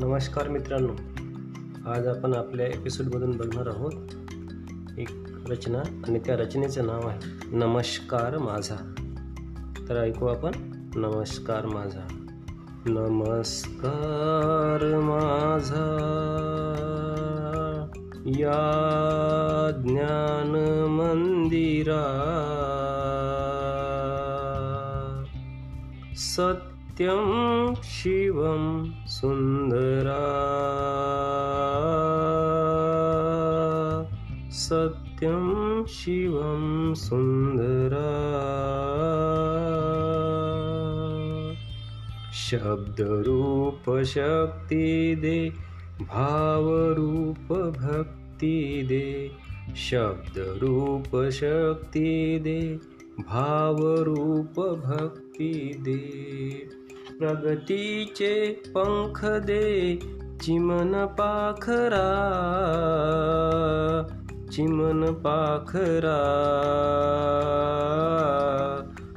नमस्कार मित्रांनो. आज आपण आपल्या एपिसोडमधून बघणार आहोत एक रचना आणि त्या रचनेचं नाव आहे नमस्कार माझा. तर ऐकू आपण नमस्कार माझा. नमस्कार माझा. या ज्ञान मंदिरा नित्यं शिवं सुन्दरा। सत्यं शिवं सुन्दरा। शब्दरूपशक्तिदे भावरूपभक्तिदे। शब्दरूपशक्तिदे भावरूपभक्तिदे। प्रगतीचे पंख दे चिमन पाखरा चिमन पाखरा.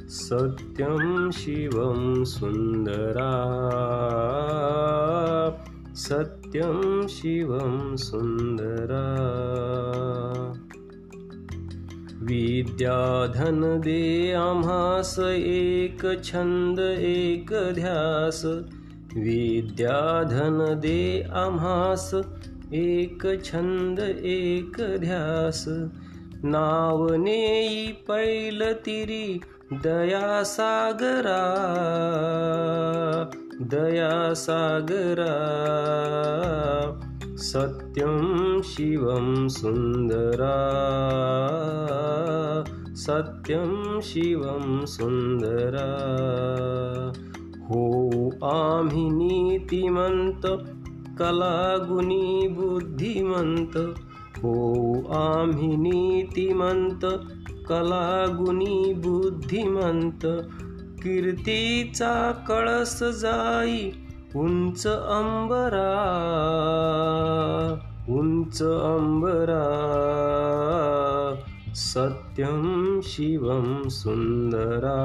सत्यम शिवम सुंदरा. सत्यम शिवम सुंदरा. विद्याधन दे आम्हास एक छंद एक ध्यास. विद्याधन दे आम्हास एक छंद एक ध्यास. नाव नेई पैल तिरी दया सागरा. दया सागरा. सत्यं शिवं सुन्दरा. सत्यं शिवं सुन्दरा। हो आम्ही नीतिमन्त कलागुणी बुद्धिमन्त हो आम्ही नीतिमन्त कलागुणी बुद्धिमन्त कीर्तीचा कळस जाई उंच अंबरा। उंच अंबरा सत्यं शिवं सुन्दरा।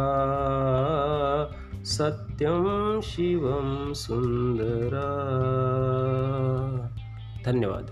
सत्यं शिवं सुन्दरा। धन्यवाद।